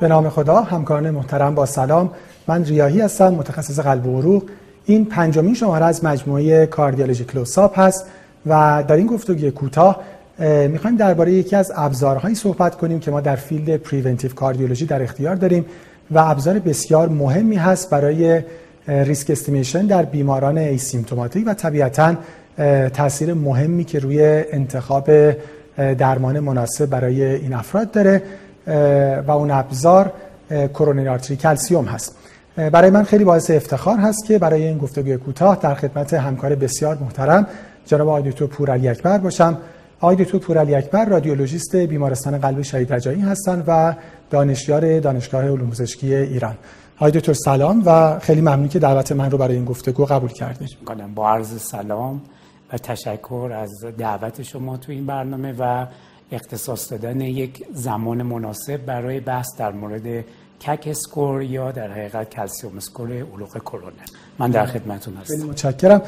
به نام خدا همکاران محترم با سلام. من ریاحی هستم متخصص قلب و عروق. این پنجمین شماره از مجموعه Cardiology Close-Up هست و در این گفتگوی کوتاه می‌خوایم درباره یکی از ابزارهایی صحبت کنیم که ما در field preventive cardiology در اختیار داریم و ابزار بسیار مهمی هست برای risk estimation در بیماران asymptomatic و طبیعتا تاثیر مهمی که روی انتخاب درمان مناسب برای این افراد داره. و اون ابزار کرونری آرتری کلسیوم هست. برای من خیلی باعث افتخار هست که برای این گفتگوی کوتاه در خدمت همکار بسیار محترم جناب آقای دکتر پورعلی اکبر باشم. آقای دکتر پورعلی اکبر رادیولوژیست بیمارستان قلب شهید رجایی هستند و دانشیار دانشگاه علوم پزشکی ایران. آقای دکتر سلام و خیلی ممنون که دعوت من رو برای این گفتگو قبول کردید. با عرض سلام و تشکر از دعوت شما تو این برنامه و اختصاص دادن یک زمان مناسب برای بحث در مورد CAC score یا در حقیقت calcium score عروق کرونر. من در خدمتتون هستم. خیلی متشکرم.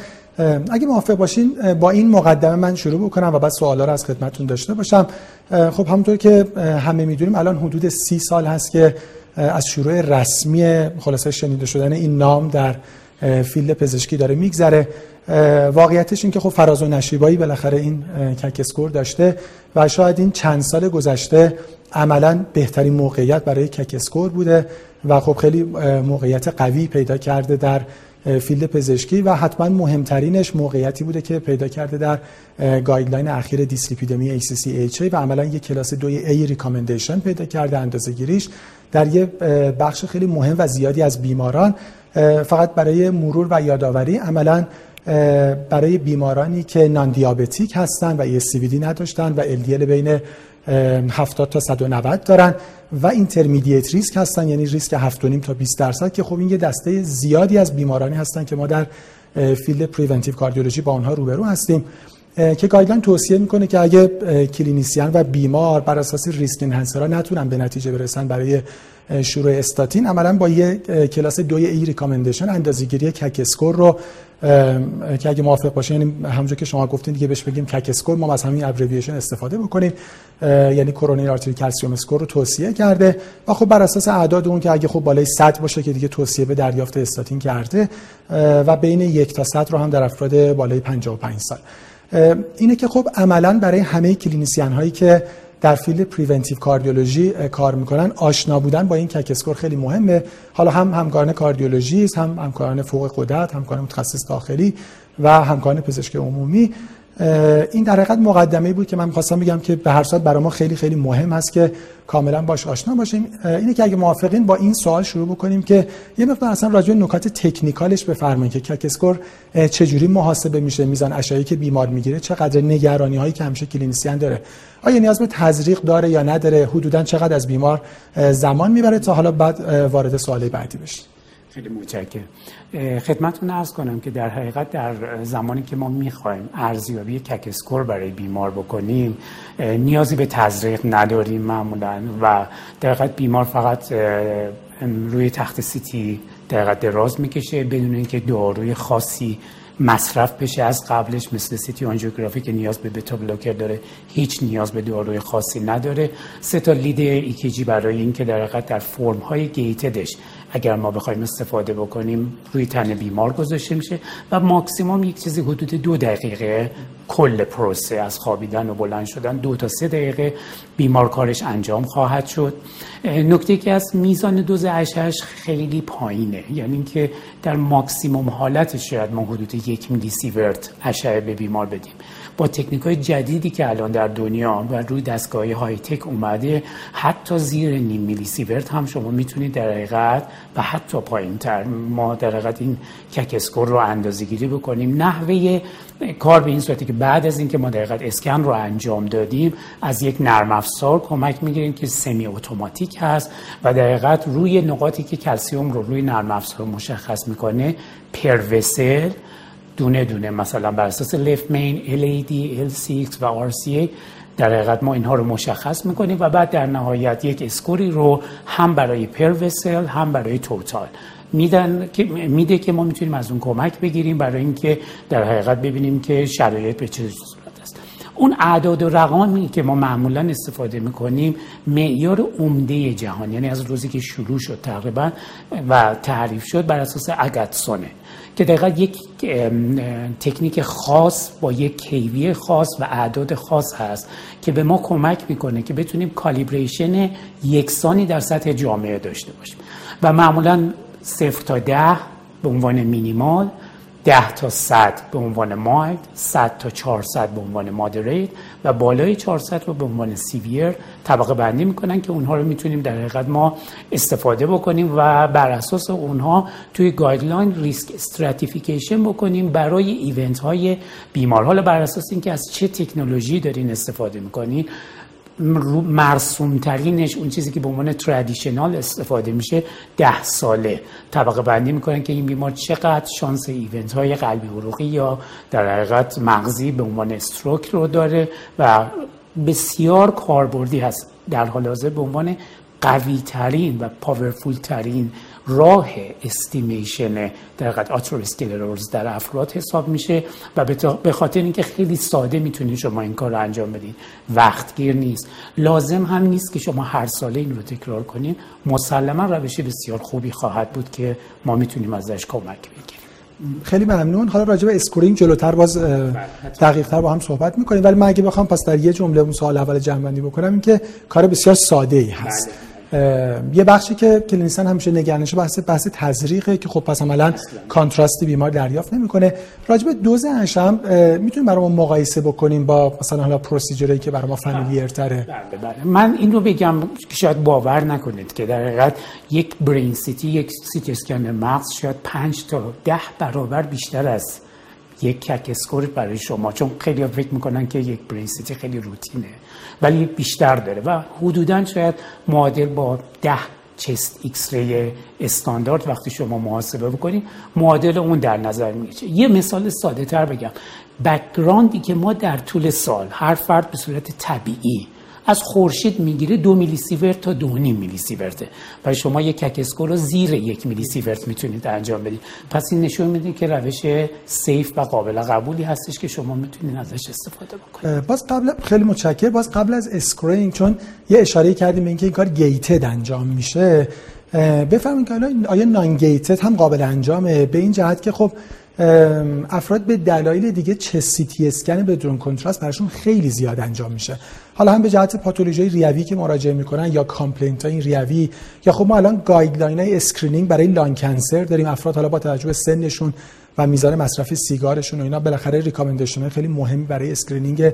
اگه موافق باشین با این مقدمه من شروع بکنم و بعد سوالا رو از خدمتتون داشته باشم. خب همونطور که همه می‌دونیم الان حدود سی سال هست که از شروع رسمی خلاصه شنیده شدن این نام در field پزشکی داره میگذره. واقعیتش این که خب فراز و نشیبایی بالاخره این CAC score داشته و شاید این چند سال گذشته عملا بهترین موقعیت برای CAC score بوده و خب خیلی موقعیت قوی پیدا کرده در field پزشکی و حتما مهمترینش موقعیتی بوده که پیدا کرده در guideline اخیر دیسلیپیدمی ACC و عملا یک کلاس دوی A recommendation پیدا کرده اندازه گیریش در یه بخش خیلی مهم و زیادی از بیماران فقط برای مرور و یادآوری عملا برای بیمارانی که non-diabetic هستن و ASCVD نداشتن و LDL بین 70 تا 190 دارن و intermediate risk هستن یعنی ریسک 7.5 تا 20 درصد که خب این یه دسته زیادی از بیمارانی هستن که ما در field preventive cardiology با اونها روبرو هستیم که guideline توصیه می‌کنه که اگه clinician و بیمار بر اساس risk enhancer ها نتونن به نتیجه برسن برای شروع استاتین. عملا با یه کلاس دوی A recommendation اندازه‌گیری CAC score رو که اگه موافق باشین یعنی همونجور که شما گفتین دیگه بهش بگیم CAC score ما از همین abbreviation استفاده بکنیم. یعنی coronary artery calcium score رو توصیه کرده. و خب بر اساس اعداد اون که اگه خب بالای 100 باشه که دیگه توصیه به دریافت استاتین کرده و بین یک تا 100 رو هم در افراد بالای 55 سال. اینه که خب عملا برای همه clinician هایی که در field preventive cardiology کار می‌کنن. آشنا بودن با این CAC score خیلی مهمه. حالا هم همکاران cardiology هم همکاران فوق غدد همکاران متخصص داخلی و همکاران پزشک عمومی. این در حقیقت مقدمه بود که من می‌خواستم بگم که به هر صورت برای ما خیلی خیلی مهم هست که کاملا باش آشنا باشیم. اینه که اگه موافقین با این سوال شروع بکنیم که یه مقدار اصلا راجع نکات technical ش بفرمایید که CAC score چجوری محاسبه میشه میزان اشعه‌ای که بیمار می‌گیره چقدر نگرانی هایی که همیشه کلینیسیان داره. آیا نیاز به تزریق داره یا نداره؟ حدودا چقدر از بیمار زمان می‌بره تا حالا بعد وارد سوال بعدی بشیم؟ خیلی متشکرم. خدمتتون ارز کنم که در حقیقت در زمانی که ما می‌خوایم ارزیابی کک اسکور برای بیمار بکنیم نیازی به تزریق نداریم معمولا و در حقیقت بیمار فقط روی تخت CT در دراز می‌کشه بدون اینکه داروی خاصی مصرف بشه. از قبلش مثل CT آنژیوگرافی که نیاز به beta blocker داره هیچ نیاز به داروی خاصی نداره. سه تا lead ECG برای اینکه در حقیقت در فرم های gated ش اگر ما بخوایم استفاده بکنیم روی تن بیمار گذاشته میشه و ماکسیموم یک چیزی حدود دو دقیقه کل پروسه از خوابیدن و بلند شدن دو تا سه دقیقه بیمار کارش انجام خواهد شد. نکته که از میزان دوز اشعش خیلی پایینه. یعنی اینکه در ماکسیموم حالتش شاید ما حدود یک میلی سیورت اشعه به بیمار بدیم. با تکنیک های جدیدی که الان در دنیا و روی دستگاه high tech اومده حتی زیر نیم میلی سیورت هم شما می‌تونید در حقیقت و حتی پایین تر ما در این CAC score رو اندازه گیری بکنیم. نحوه کار به این صورتی که بعد از اینکه ما در اسکن رو انجام دادیم از یک نرم افزار کمک می‌گیریم که semi-automatic هست و در روی نقاطی که کلسیوم رو روی نرم افزار مشخص می‌کنه per vessel دونه دونه مثلا بر اساس left main, LAD, LCX و RCA در حقیقت ما اینها رو مشخص می‌کنیم و بعد در نهایت یک score ی رو هم برای per vessel هم برای total. میدن که میده که ما می‌تونیم از اون کمک بگیریم برای اینکه در حقیقت ببینیم که شرایط به چه صورت است. اون اعداد و رقامی که ما معمولا استفاده می‌کنیم معیار عمده جهان یعنی از روزی که شروع شد تقریبا و تعریف شد بر اساس اگتسونه که دقیقا یک تکنیک خاص با یک کیوی خاص و اعداد خاص هست که به ما کمک می‌کنه که بتونیم کالیبریشن یکسانی در سطح جامعه داشته باشیم. و معمولا صفر تا ده به عنوان مینیمال ده تا صد به عنوان mild صد تا 400 به عنوان moderate و بالای 400 رو به عنوان severe طبقه بندی می‌کنن که اونها رو می‌تونیم در حقیقت ما استفاده بکنیم و بر اساس اونها توی guideline risk stratification بکنیم برای event های بیمار حالا بر اساس اینکه از چه تکنولوژی دارین استفاده می‌کنین مرسوم ترینش اون چیزی که به عنوان traditional استفاده میشه ده ساله. طبقه بندی می‌کنن که این بیمار چقدر شانس event های قلبی عروقی یا در حقیقت مغزی به عنوان stroke رو داره و بسیار کاربردی هست. در حال حاضر به عنوان قوی ترین و powerful ترین راه estimation در آترواسکلروز در افراد حساب میشه و به خاطر اینکه خیلی ساده می‌تونید شما این کار رو انجام بدید وقتگیر نیست. لازم هم نیست که شما هر ساله این رو تکرار کنید مسلما روش بسیار خوبی خواهد بود که ما می‌تونیم ازش کمک بگیریم. خیلی ممنون. حالا راجع به scoring جلوتر باز بله، دقیق تر با هم صحبت می‌کنیم. ولی من اگه بخوام پس در یه جمله اون سوال اول جمع بندی بکنم این که کار بسیار ساده ای هست. بله. یه بخشی که clinician همیشه نگرانشه بحث بحث تزریقه که خب پس عملا contrast بیمار دریافت نمی‌کنه. راجب دوز هم می‌تونیم برای ما مقایسه بکنیم با مثلا حالا procedure ی که برای ما familiar تره بله بله. من این رو بگم شاید باور نکنید که در حقیقت یک brain CT یک سی‌تی اسکن مغز شاید 5 تا 10 برابر بیشتر از یک CAC score برای شما چون خیلی فکر می‌کنن که یک brain CT خیلی روتینه ولی بیشتر داره و حدودا شاید معادل با ده chest X-ray استاندارد وقتی شما محاسبه بکنید معادل اون در نظر می‌گیره. یه مثال ساده تر بگم. background ی که ما در طول سال هر فرد به صورت طبیعی از خورشید می‌گیره دو میلی سیورت تا دو نیم میلی سیورته و شما یک CAC score رو زیر یک میلی سیورت می‌تونید انجام بدید. پس این نشون میده که روش safe و قابل قبولی هستش که شما می‌تونید ازش استفاده بکنید. باز قبل خیلی متشکر باز قبل از scoring چون یه اشاره کردیم به اینکه این کار gated انجام میشه. بفرمایید که آیا non-gated هم قابل انجامه؟ به این جهت که خب افراد به دلایل دیگه chest CT scan بدون contrast براشون خیلی زیاد انجام میشه. حالا هم به جهت pathology ریوی که مراجعه می‌کنن یا complaint های ریوی یا خب ما الان guideline های screening برای lung cancer داریم. افراد حالا با توجه به سنشون و میزان مصرف سیگارشون و اینا بالاخره recommendation خیلی مهمی برای screening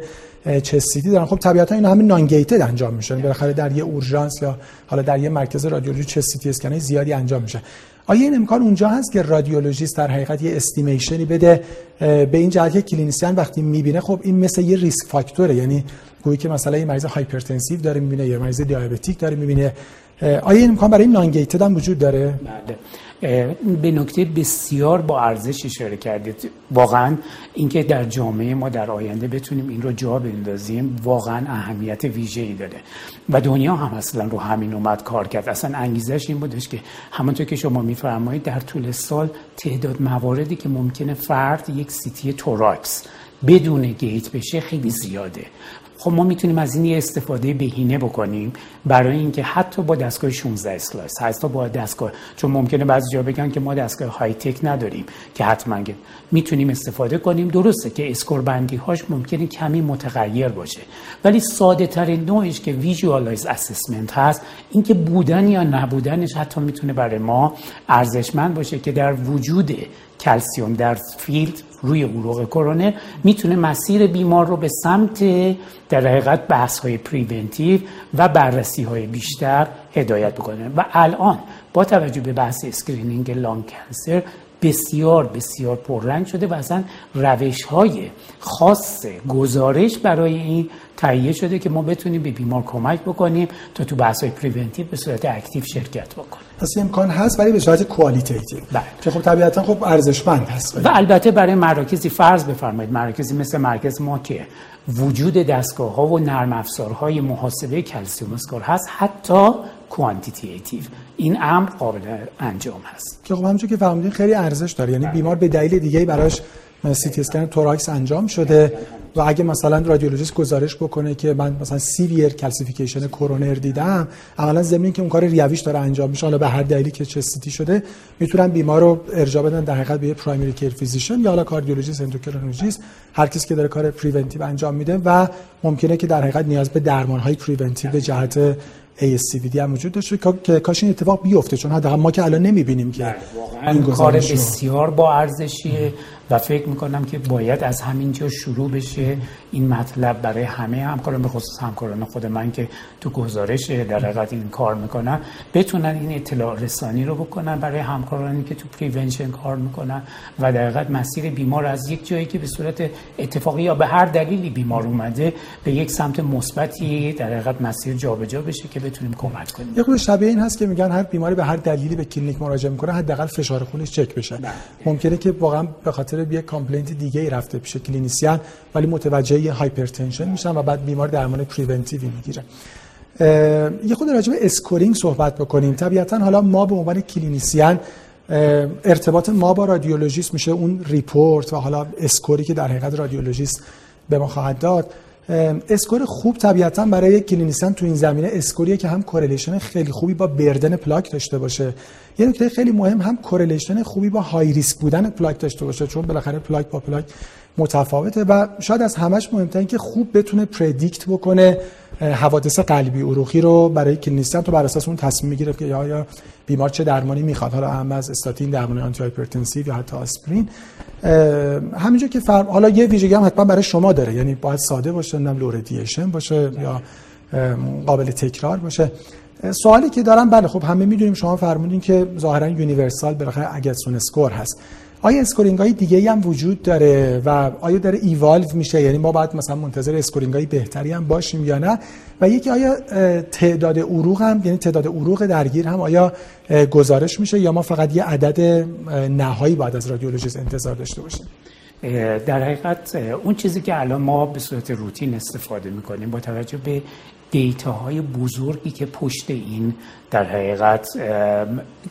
chest CT دارن. خب طبیعتا اینا همه non-gated انجام میشن. بالاخره در یه اورژانس یا حالا در یه مرکز رادیولوژی chest CT scan زیادی انجام میشه آیا این امکان اونجا هست که رادیولوژیست در حقیقت یه estimation ی بده به این جهت که clinician وقتی می‌بینه خب این مثل یه risk factor ه. یعنی گویی که مثلا یه مریض hypertensive داره می‌بینه یا مریض diabetic داره می‌بینه. آیا این امکان برای non هم وجود داره؟ بله. به نکته بسیار با ارزش اشاره کردید. واقعا اینکه در جامعه ما در آینده بتونیم این رو جا بندازیم واقعا اهمیت ویژه‌ای داره. و دنیا هم اصلا رو همین اومد کار کرد. اصلا انگیزش این بودش که همونطور که شما میفرمایید در طول سال تعداد مواردی که ممکنه فرد یک CT توراکس بدون gate بشه خیلی زیاده. خب ما می‌تونیم از این یه استفاده بهینه بکنیم برای اینکه حتی با دستگاه 16 slice حتی با دستگاه چون ممکنه بعضی جا بگن که ما دستگاه های تک نداریم که حتما می‌تونیم استفاده کنیم. درسته که score بندی هاش ممکنه کمی متغیر باشه ولی ساده ترین نوعش که visualize assessment هست اینکه بودن یا نبودنش حتی می‌تونه برای ما ارزشمند باشه که در وجود کلسیوم در field روی عروق کرونر می‌تونه مسیر بیمار رو به سمت در حقیقت بحث های preventive و بررسی های بیشتر هدایت بکنه. و الان با توجه به بحث screening lung cancer بسیار بسیار پررنگ شده و اصلا روش های خاص گزارش برای این تهیه شده که ما بتونیم به بیمار کمک بکنیم تا تو بحث های preventive به صورت active شرکت بکنیم. پس امکان هست ولی به صورت qualitative بله. که خب طبیعتا خب ارزشمند هست. و البته برای مراکزی فرض بفرمایید مراکزی مثل مرکز ما که وجود دستگاه ها و نرم افزارهای محاسبه calcium score هست حتی quantitative این امر قابل انجام هست. که خب همونجور که فهمیدین خیلی ارزش داره یعنی بله. بیمار به دلیل دیگه براش سی تی اسکن توراکس انجام شده و اگه مثلا رادیولوژیست گزارش بکنه که من مثلا severe calcification کرونر دیدم عملا زمین که اون کار ریویش داره انجام میشه حالا به هر دلیلی که چه CT شده می‌تونن بیمار رو ارجاع بدن در حقیقت به primary care physician یا حالا کاردیولوژیست اندوکرینولوژیست هر کسی که داره کار preventive انجام میده و ممکنه که در حقیقت نیاز به درمان های preventive به جهت ASCVD هم وجود داشته که کاش این اتفاق بیفته چون حداقل ما که الان نمی‌بینیم که این کار بسیار با ارزشیه. و فکر می‌کنم که باید از همینجا شروع بشه. این مطلب برای همه همکاران به خصوص همکاران خود من که تو گزارش در حقیقت این کار می‌کنن بتونن این اطلاع رسانی رو بکنن برای همکارانی که تو prevention کار می‌کنن و در حقیقت مسیر بیمار از یک جایی که به صورت اتفاقی یا به هر دلیلی بیمار اومده به یک سمت مثبتی در حقیقت مسیر جابجا بشه که بتونیم کمک کنیم. یه خورده شبیه این هست که میگن هر بیماری به هر دلیلی به کلینیک مراجعه می‌کنه حداقل فشار خونش چک بشه. بله. ممکنه که واقعا به خاطر یک complaint دیگه ای رفته پیش clinician ولی متوجه hypertension میشن و بعد بیمار درمان preventive ی می‌گیره. یه خورده راجع به scoring صحبت بکنیم. طبیعتا حالا ما به عنوان clinician ارتباط ما با رادیولوژیست میشه اون report و حالا score ی که در حقیقت رادیولوژیست به ما خواهد داد. score خوب طبیعتا برای clinician تو این زمینه score یه که هم correlation خیلی خوبی با burden پلاک داشته باشه. یه نکته خیلی مهم هم correlation خوبی با high risk بودن پلاک داشته باشه چون بالاخره پلاک با پلاک متفاوته و شاید از همش مهمتر که خوب بتونه predict بکنه حوادث قلبی عروقی رو برای clinician تو بر اساس اون تصمیم می‌گیره که یا بیمار چه درمانی می‌خواد. حالا اهم از استاتین درمان آنتی هایپرتنسیو یا حتی آسپرین. همینجا که فرم حالا یه ویژگی هم حتما برای شما داره. یعنی باید ساده باشه نم لوردیشن باشه یا قابل تکرار باشه. سوالی که دارم بله خب همه می‌دونیم شما فرمودین که ظاهرا یونیورسال بالاخره اگرسون اسکور هست. آیا اسکورینگ های دیگه هم وجود داره و آیا داره ایوالو میشه؟ یعنی ما باید مثلا منتظر اسکورینگ های بهتری هم باشیم یا نه؟ و یکی آیا تعداد عروق هم یعنی تعداد عروق درگیر هم آیا گزارش میشه یا ما فقط یه عدد نهایی باید از رادیولوژیست انتظار داشته باشیم؟ در حقیقت اون چیزی که الان ما به صورت روتین استفاده می‌کنیم با توجه به دیتاهای بزرگی که پشت این در حقیقت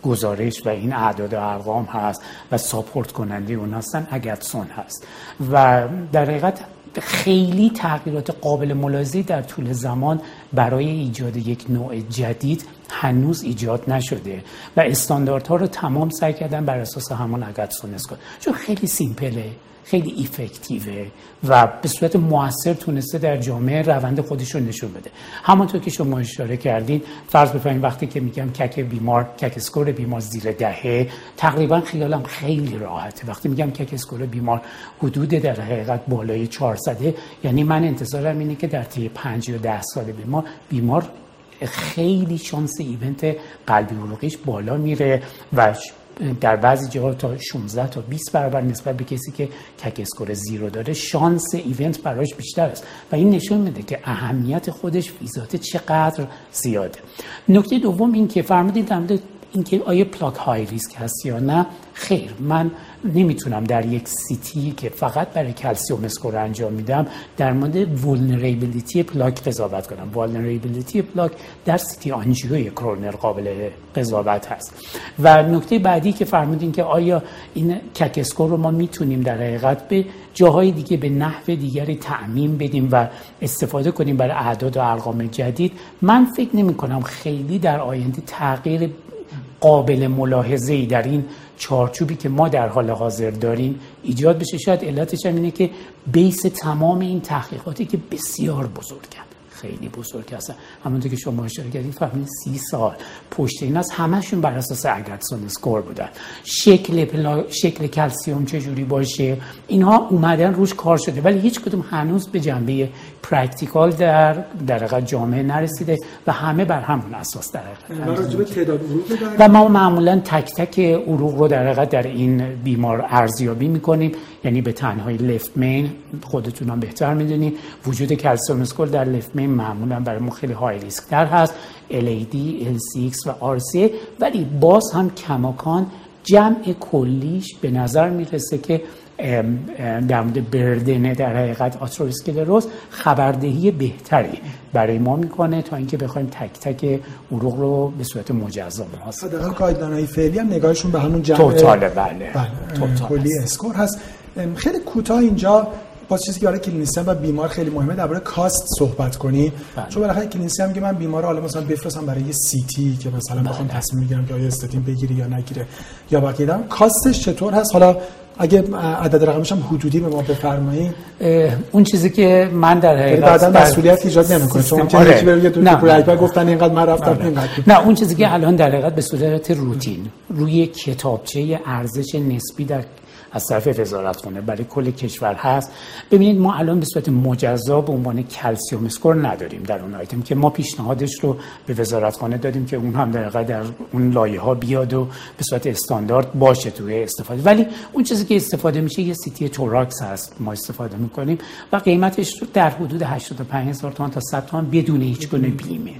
گزارش و این اعداد و ارقام هست و ساپورت کننده اون هستن اگتسون هست. و در حقیقت خیلی تغییرات قابل ملاحظه در طول زمان برای ایجاد یک نوع جدید هنوز ایجاد نشده و استانداردها رو تمام سعی کردن بر اساس همون اگتسون اسکات. چون خیلی سیمپله. خیلی ایفکتیوه و به صورت موثر تونسته در جامعه روند خودش رو نشون بده. همونطور که شما اشاره کردین فرض بفرمایید وقتی که میگم کک بیمار کک اسکور بیمار زیر دهه تقریبا خیالم خیلی راحته. وقتی میگم CAC score بیمار حدود در حقیقت بالای 400 یعنی من انتظارم اینه که در طی 5 یا 10 سال بیمار بیمار خیلی شانس event قلبی عروقیش بالا میره و در بعضی جاها تا 16 تا 20 برابر نسبت به کسی که CAC score zero داره شانس event براش بیشتر است. و این نشون میده که اهمیت خودش ویزات چقدر زیاده. نکته دوم این که فرمودید در اینکه آیا پلاک high risk هست یا نه؟ خیر من نمی‌تونم در یک CT که فقط برای calcium score انجام میدم در مورد vulnerability پلاک قضاوت کنم. vulnerability پلاک در CT آنژیوی کرونر قابل قضاوت هست. و نکته بعدی که فرمودین که آیا این CAC score رو ما می‌تونیم در حقیقت به جاهای دیگه به نحو دیگری تعمیم بدیم و استفاده کنیم برای اعداد و ارقام جدید من فکر نمی کنم خیلی در آینده تغییر قابل ملاحظه در این چارچوبی که ما در حال حاضر داریم ایجاد بشه. شاید علتش هم اینه که بیس تمام این تحقیقاتی که بسیار بزرگن. خیلی بزرگ هستن. همونطور که شما اشاره کردید فهمید سی سال پشت این از همشون بر اساس اگرسون اسکور بودن. شکل پلا... شکل کلسیوم چجوری باشه؟ اینها اومدن روش کار شده ولی هیچ کدوم هنوز به جنبه practical در در جامعه نرسیده و همه بر همون اساس در و ما معمولا تک تک عروق رو در در این بیمار ارزیابی می‌کنیم. یعنی به تنهایی left main خودتون هم بهتر می‌دونید وجود calcium score در left main معمولا برای ما خیلی high risk تر هست. LAD, LCX و RCA ولی باز هم کماکان جمع کلیش به نظر می‌رسه که در مورد burden ه در حقیقت آتروسکلروز خبردهی بهتری برای ما می‌کنه تا اینکه بخوایم تک تک عروق رو به صورت مجزا محاسبه کنیم. فعلی هم نگاهشون به همون جمع total بله, بله. کلی score هست. خیلی کوتاه اینجا با چیزی که برای clinician و بیمار خیلی مهمه درباره cost صحبت کنیم بله. چون بالاخره clinician میگه من بیمار حالا مثلا بفرستم برای یه CT که مثلا بله. بخوام تصمیم بگیرم که آیا استاتین بگیری یا نگیره. یا باقی کاستش چطور هست؟ حالا اگه عدد رقمش هم حدودی به ما بفرمایید. اون چیزی که من در حقیقت بعدا مسئولیت ایجاد نمی‌کنه. چون که یکی بره تو گفتن اینقدر من رفتم اینقدر. نه اون چیزی که الان در حقیقت به صورت روتین روی کتابچه ارزش نسبی در از طرف وزارتخانه برای کل کشور هست. ببینید ما الان به صورت مجزا به عنوان کلسیوم اسکور نداریم در اون آیتم که ما پیشنهادش رو به وزارتخانه دادیم که اون هم در در اون لایه ها بیاد و به صورت استاندارد باشه توی استفاده. ولی اون چیزی که استفاده میشه یه سیتی توراکس هست. ما استفاده می‌کنیم و قیمتش رو در حدود 85 هزار تومان تا 100 تومان بدون هیچ گونه بیمه.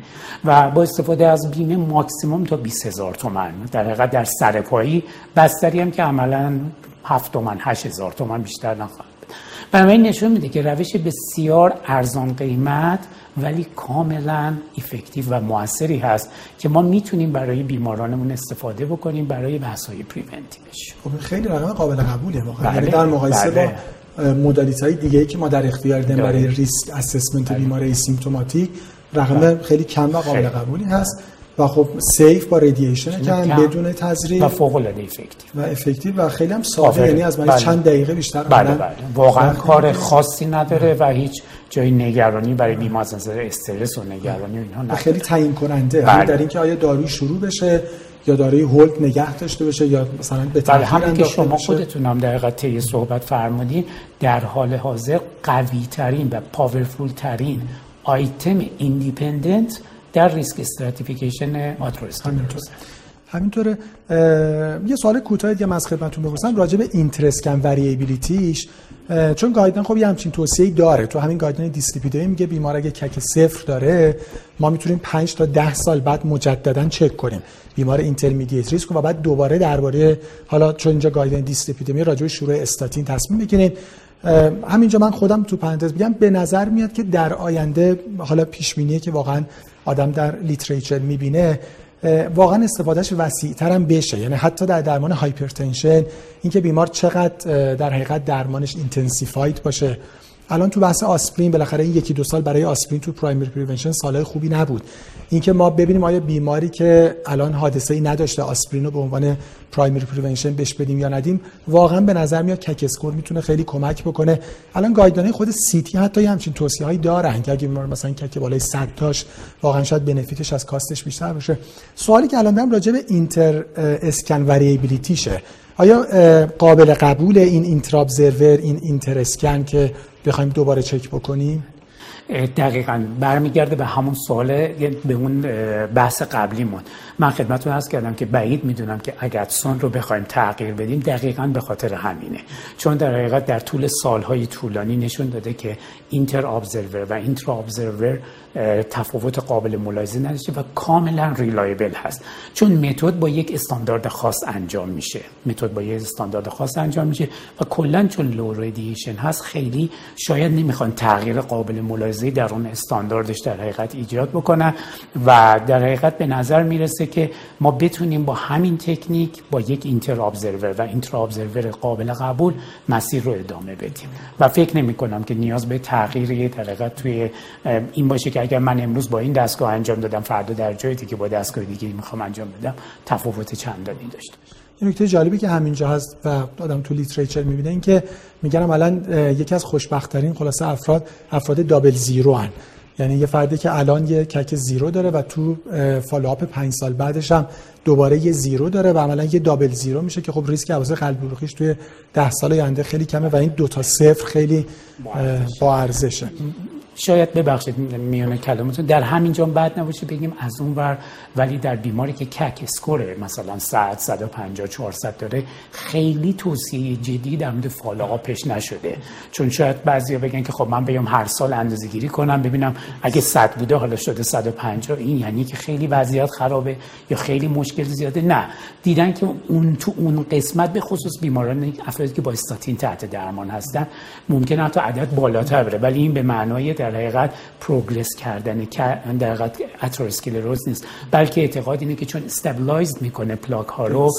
و با استفاده از بیمه ماکسیموم تا 20 هزار تومان. در حقیقت در سرپایی بستری هم که عملا هفت تومن هشت هزار تومن بیشتر نخواهد بنابراین نشون میده که روش بسیار ارزان قیمت ولی کاملا effective و موثری هست که ما می‌تونیم برای بیمارانمون استفاده بکنیم برای بحث های preventive ش خب خیلی رقم قابل قبولیه واقعا یعنی بله، در مقایسه بله. با modality های دیگه که ما در اختیار داریم برای risk assessment بله. بیمار asymptomatic رقم بله. خیلی کم و قابل قبولی هست و خب safe با radiation کم بدون تزریق و فوق العاده effective و effective و خیلی هم ساده یعنی از من بله. چند دقیقه بیشتر بله بله. واقعا کار خاصی نداره و هیچ جای نگرانی برای بیمار از نظر استرس و نگرانی و اینها نداره. خیلی تعیین کننده بله. در اینکه آیا داروی شروع بشه یا داروی hold نگه داشته بشه یا مثلا به بله همین که شما خودتون هم در حقیقت صحبت فرمودین در حال حاضر قوی ترین و powerful ترین item independent در risk stratification همینطور. همینطوره. یه سوال کوتاه دیگه از خدمتتون بپرسم. راجع به interscan variability ش چون guideline خب یه همچین توصیه‌ای داره. تو همین guideline دیسلیپیدمی میگه بیمار اگه CAC صفر داره ما می‌تونیم 5 تا 10 سال بعد مجددا چک کنیم. بیمار intermediate risk و بعد دوباره درباره حالا چون اینجا guideline دیسلیپیدمی راجع به شروع استاتین تصمیم بگیریم همینجا من خودم تو پرانتز بگم به نظر میاد که در آینده حالا پیش که واقعا آدم در literature می‌بینه واقعا استفادهش وسیع ترم بشه. یعنی حتی در درمان hypertension اینکه بیمار چقدر در حقیقت درمانش intensified باشه. الان تو بحث آسپرین بالاخره این یکی دو سال برای آسپرین تو primary prevention سالهای خوبی نبود. اینکه ما ببینیم آیا بیماری که الان حادثه ای نداشته آسپرین رو به عنوان primary prevention بهش بدیم یا ندیم واقعا به نظر میاد CAC score می‌تونه خیلی کمک بکنه. الان guideline خود CT حتی یه همچین توصیه هایی دارن که اگه بیمار مثلا CAC بالای 100 تاش واقعا شاید benefit ش از cost ش بیشتر باشه. سوالی که الان دارم راجع به اینتر اسکن وریبیلیتیشه. آیا قابل قبول این اینتر این اینتر اسکن که بخوایم دوباره چک بکنیم؟ دقیقا برمیگرده به همون سوال به اون بحث قبلیمون من خدمتتون هست کردم که بعید می‌دونم که اگر سون رو بخوایم تغییر بدیم دقیقا به خاطر همینه. چون در حقیقت در طول سالهای طولانی نشون داده که اینتر ابزرور و اینتر ابزرور تفاوت قابل ملاحظه نداشته و کاملا reliable هست. چون متد با یک استاندارد خاص انجام میشه. متد با یک استاندارد خاص انجام میشه و کلا چون low هست خیلی شاید نمی‌خوان تغییر قابل ملاحظه در اون استانداردش در حقیقت ایجاد بکنن و در حقیقت به نظر می‌رسه که ما بتونیم با همین تکنیک با یک intraobserver و interobserver قابل قبول مسیر رو ادامه بدیم. و فکر نمی کنم که نیاز به تغییر در توی این باشه که اگر من امروز با این دستگاه انجام دادم فردا در جای دیگه با دستگاه دیگه می‌خوام انجام بدم تفاوت چندانی داشته این نکته جالبی که همینجا هست و آدم تو literature می‌بینه این که میگن الان یکی از خوشبختترین خلاصه افراد افراد double zero هن. یعنی یه فردی که الان یه CAC zero داره و تو follow-up پنج سال بعدش هم دوباره یه zero داره و عملا یه double zero میشه که خب ریسک عوارض قلب عروقیش توی ده سال آینده خیلی کمه و این دوتا صفر خیلی با ارزشه شاید ببخشید میونه کلمتون در همینجا بد نباشه بگیم از اون ور ولی در بیماری که کک اسکوره مثلا 100 150 400 داره خیلی توصیه جدی در مورد فالوآپش نشده. چون شاید بعضیا بگن که خب من بیام هر سال اندازه گیری کنم ببینم اگه 100 بوده حالا شده 150 این یعنی که خیلی وضعیت خرابه یا خیلی مشکل زیاده؟ نه. دیدن که اون تو اون قسمت به خصوص بیماران افرادی که با استاتین تحت درمان هستن ممکن حتی عدد بالاتر بره. ولی این به معنای در حقیقت progress کردن در حقیقت آتروسکلروز نیست بلکه اعتقاد اینه که چون stabilize می‌کنه پلاک ها رو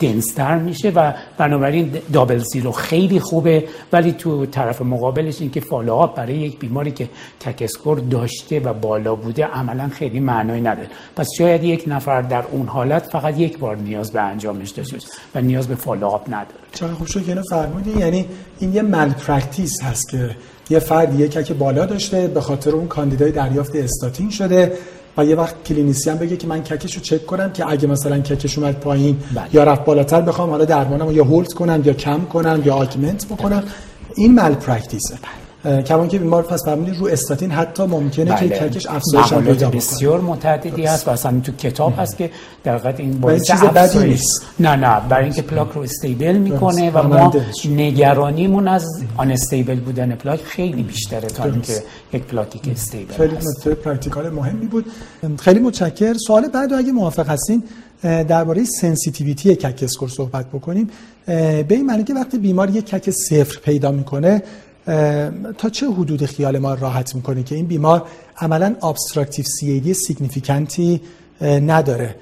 denser تر میشه و بنابراین double zero خیلی خوبه. ولی تو طرف مقابلش این که follow-up برای یک بیماری که CAC score داشته و بالا بوده عملا خیلی معنایی نداره. پس شاید یک نفر در اون حالت فقط یک بار نیاز به انجامش داشته و نیاز به follow-up نداره. چرا؟ خوب شد که یعنی این یه malpractice هست که یه فرد یک CAC بالا داشته به خاطر اون کاندیدای دریافت استاتین شده و یه وقت clinician بگه که من CAC ش رو چک کنم که اگه مثلا CAC ش اومد پایین بله. یا رفت بالاتر بخوام حالا درمانم یا hold کنم یا کم کنم یا augment بکنم. این malpractice ه. کما اینکه بیمار پس فرمودید رو استاتین حتی ممکنه بله. که CAC ش افزایش هم پیدا بسیار متعددی هست و اصلا تو کتاب هست که در واقع این باعث چیز بدی نیست. نه نه. برای اینکه پلاک رو stable می‌کنه و ما نگرانیمون از unstable بودن پلاک خیلی بیشتره تا اینکه یک پلاکی که stable خیلی نکته practical مهمی بود. خیلی متشکر سوال بعد اگه موافق هستین درباره sensitivity CAC score صحبت بکنیم. به این معنی که وقتی بیمار یک CAC صفر پیدا می‌کنه تا چه حدود خیال ما راحت می‌کنه که این بیمار عملا obstructive CAD significant ی نداره؟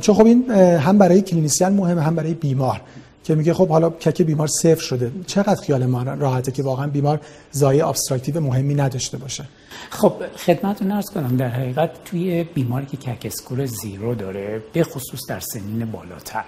چون خب این هم برای clinician مهمه هم برای بیمار که میگه خب حالا CAC بیمار صفر شده. چقدر خیال ما راحته که واقعا بیمار ضایعه obstructive مهمی نداشته باشه؟ خب خدمتتون عرض کنم در حقیقت توی بیماری که CAC score zero داره به خصوص در سنین بالاتر.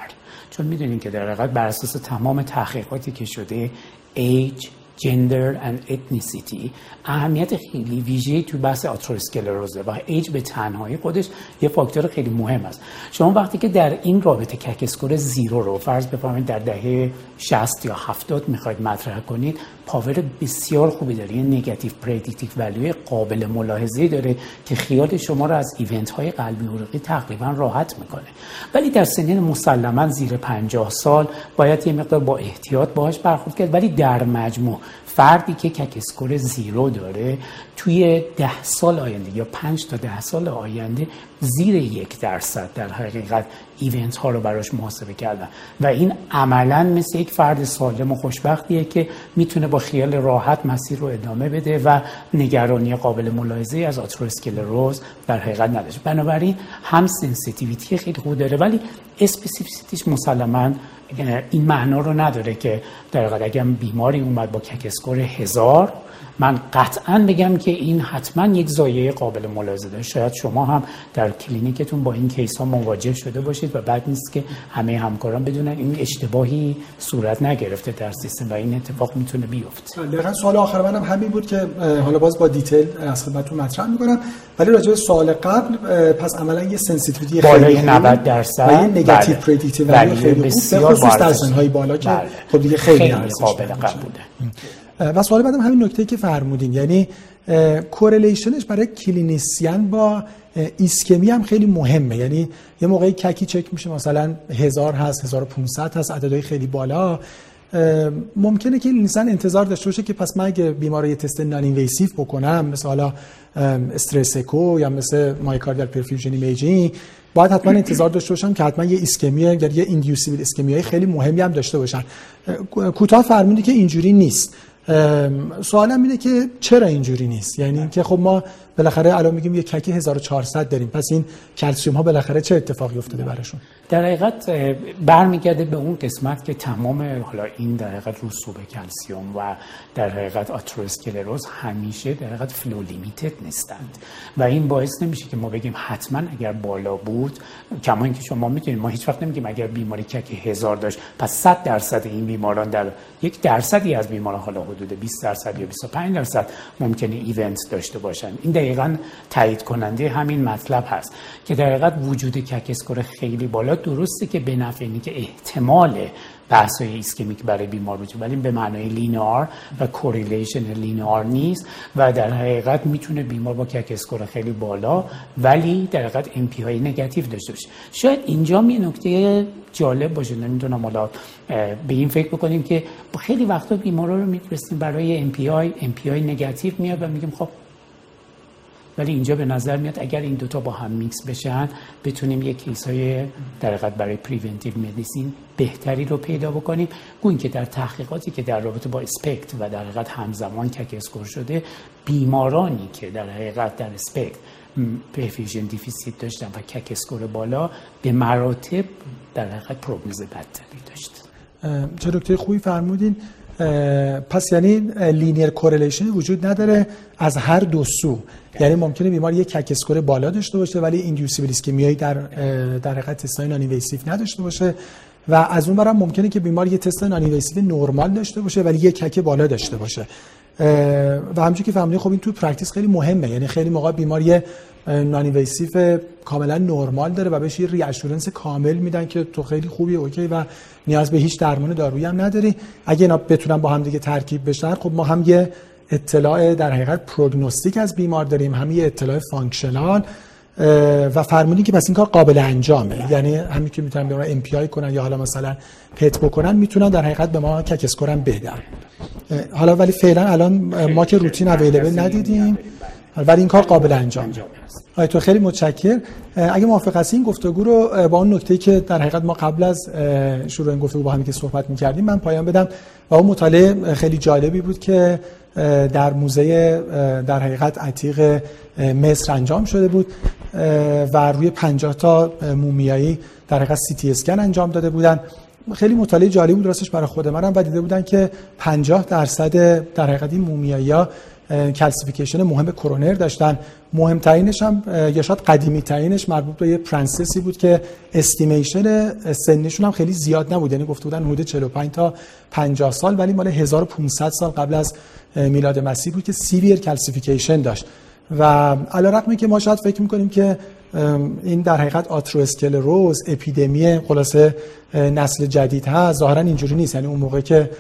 چون می‌دونین که در حقیقت بر اساس تمام تحقیقاتی که شده age gender and ethnicity. اهمیت خیلی ویژه تو بحث آتروسکلروزه و ایج به تنهایی خودش یه فاکتور خیلی مهم است. شما وقتی که در این رابطه CAC score zero رو فرض بفرمایید در دهه 60 یا 70 می‌خواید مطرح کنید power بسیار خوبی داره. یه negative predictive value قابل ملاحظه داره که خیال شما رو از event های قلبی عروقی تقریبا راحت می‌کنه. ولی در سنین مسلما زیر 50 سال باید یه مقدار با احتیاط باهاش برخورد کرد. ولی در مجموع فردی که کک اسکور زیرو داره توی ده سال آینده یا پنج تا ده سال آینده زیر یک درصد در حقیقت ایونت ها رو براش محاسبه کردن. و این عملا مثل یک فرد سالم و خوشبختیه که می‌تونه با خیال راحت مسیر رو ادامه بده و نگرانی قابل ملاحظه از آتروسکلروز در حقیقت نداشته بنابراین هم sensitivity خیلی خوب داره ولی specificity ش مسلما این معنا رو نداره که در اگر بیماری اومد با CAC score هزار من قطعا بگم که این حتما یک ضایعه قابل ملاحظه شاید شما هم در کلینیکتون با این case ها مواجه شده باشید و بعد نیست که همه همکاران بدونن این اشتباهی صورت نگرفته در سیستم و این اتفاق می‌تونه بیفته. دقیقا سوال آخر منم همین بود که حالا باز با detail از خدمتتون مطرح می‌کنم ولی راجع به سوال قبل پس عملا یه sensitivity خیلی 90 درصد. و یه negative predictive value خیلی بسیار خوب در سنهای بالا که بله. خب دیگه خیلی, خیلی قابل قبوله. و سوال بعدم همین نکته که فرمودین یعنی correlation ش برای clinician با ایسکمی هم خیلی مهمه. یعنی یه موقعی CAC ی چک میشه مثلا هزار هست 1500 هست عددهای خیلی بالا. ممکنه که انسان انتظار داشته باشه که پس من اگه بیمار یه تست non-invasive بکنم مثل حالا stress echo یا مثل myocardial perfusion imaging باید حتما انتظار داشته باشم که حتما یه ایسکمی یا یه inducible ایسکمی خیلی مهمی هم داشته باشن. کوتاه فرمودی که اینجوری نیست. سوالم اینه که چرا اینجوری نیست؟ یعنی اینکه خب ما بالاخره الان میگیم یه CAC ی 1400 داریم. پس این کلسیوم ها بالاخره چه اتفاقی افتاده براشون؟ در حقیقت برمیگرده به اون قسمت که تمام حالا این در حقیقت رسوب کلسیوم و در حقیقت آتروسکلروز همیشه در حقیقت flow limited نیستند. و این باعث نمیشه که ما بگیم حتما اگر بالا بود کما اینکه شما می‌تونید ما هیچ وقت نمیگیم اگر بیماری CAC هزار داشت پس 100 درصد این بیماران در یک درصدی از بیماران حالا حدود 20 درصد یا 25 درصد ممکنه event داشته باشن. این دقیقا تایید کننده همین مطلب هست که در حقیقت وجود CAC score خیلی بالا درسته که به نفع که احتمال بحث های ایسکمیک برای بیمار وجود ولی به معنای linear و correlation linear نیست و در حقیقت می‌تونه بیمار با CAC score خیلی بالا ولی در حقیقت MPI های نگاتیو داشته باشه. شاید اینجا یه نکته جالب باشه نمی‌دونم حالا به این فکر بکنیم که خیلی وقتا بیمارا رو میفرستیم برای MPI MPI negative میاد و میگیم خب ولی اینجا به نظر میاد اگر این دوتا با هم میکس بشن بتونیم یک case های در برای preventive medicine بهتری رو پیدا بکنیم. گو این که در تحقیقاتی که در رابطه با SPECT و در حقیقت همزمان CAC score شده بیمارانی که در حقیقت در SPECT perfusion deficit داشتن و CAC score بالا به مراتب در حقیقت پروگنوز بدتری داشت. چه دکتر خوبی فرمودین. پس یعنی linear correlation وجود نداره از هر دو سو. یعنی ممکنه بیمار یک CAC score بالا داشته باشه ولی inducible ایسکمی ای در در حقیقت تستای non نداشته باشه. و از اون ورم ممکنه که بیمار یه تست non نرمال داشته باشه ولی یک CAC بالا داشته باشه. و همچنین که فرمودین خب این تو practice خیلی مهمه. یعنی خیلی موقع بیمار یه non کاملا نرمال داره و بهش یه reassurance کامل میدن که تو خیلی خوبی okay و نیاز به هیچ درمان دارویی هم نداری. اگه اینا بتونن با هم دیگه ترکیب بشن خب ما هم یه اطلاع در حقیقت prognostic از بیمار داریم. هم یه اطلاع functional و فرمودین که پس این کار قابل انجامه. یعنی همین که می‌تونن به ما MPI کنن یا حالا مثلا PET بکنن می‌تونن در حقیقت به ما CAC score بدن. حالا ولی فعلا الان ما که روتین available ندیدیم. ولی این کار قابل انجام آیا تو خیلی متشکر. اگه موافق هستی این گفتگو رو با اون نکته که در حقیقت ما قبل از شروع این گفتگو با هم که صحبت می‌کردیم من پایان بدم. و اون مطالعه خیلی جالبی بود که در موزه در حقیقت عتیق مصر انجام شده بود و روی 50 تا مومیایی در حقیقت سی تی اسکن انجام داده بودن. خیلی مطالعه جالب بود راستش برای خود منم و دیده بودن که 50 درصد در حقیقت این مومیایی ها calcification مهم کرونر داشتن. مهمترینش هم یا شاید قدیمی ترینش مربوط به یه princess ی بود که estimation سنشون هم خیلی زیاد نبود. یعنی گفته بودن حدود 45 تا 50 سال ولی مال 1500 سال قبل از میلاد مسیح بود که severe calcification داشت. و علی رغمی که ما شاید فکر می‌کنیم که این در حقیقت آتروسکلروز اپیدمی خلاصه نسل جدید هست ظاهرا اینجوری نیست. یعنی اون موقع که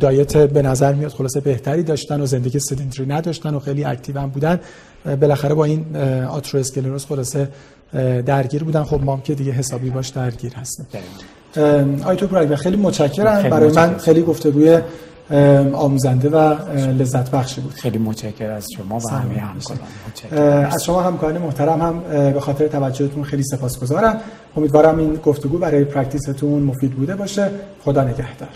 diet به نظر میاد خلاصه بهتری داشتن و زندگی sedentary نداشتن و خیلی active هم بودن. بالاخره با این آتروسکلروز خلاصه درگیر بودن. خب ما که دیگه حسابی باش درگیر هستیم. آیتو پراگ خیلی متشکرم. برای من خیلی گفتگوی آموزنده و لذت بخشی بود. خیلی متشکر از شما و همه همکاران. از شما همکاران محترم هم به خاطر توجهتون خیلی سپاسگزارم. امیدوارم این گفتگو برای practice تون مفید بوده باشه. خدا نگهدار.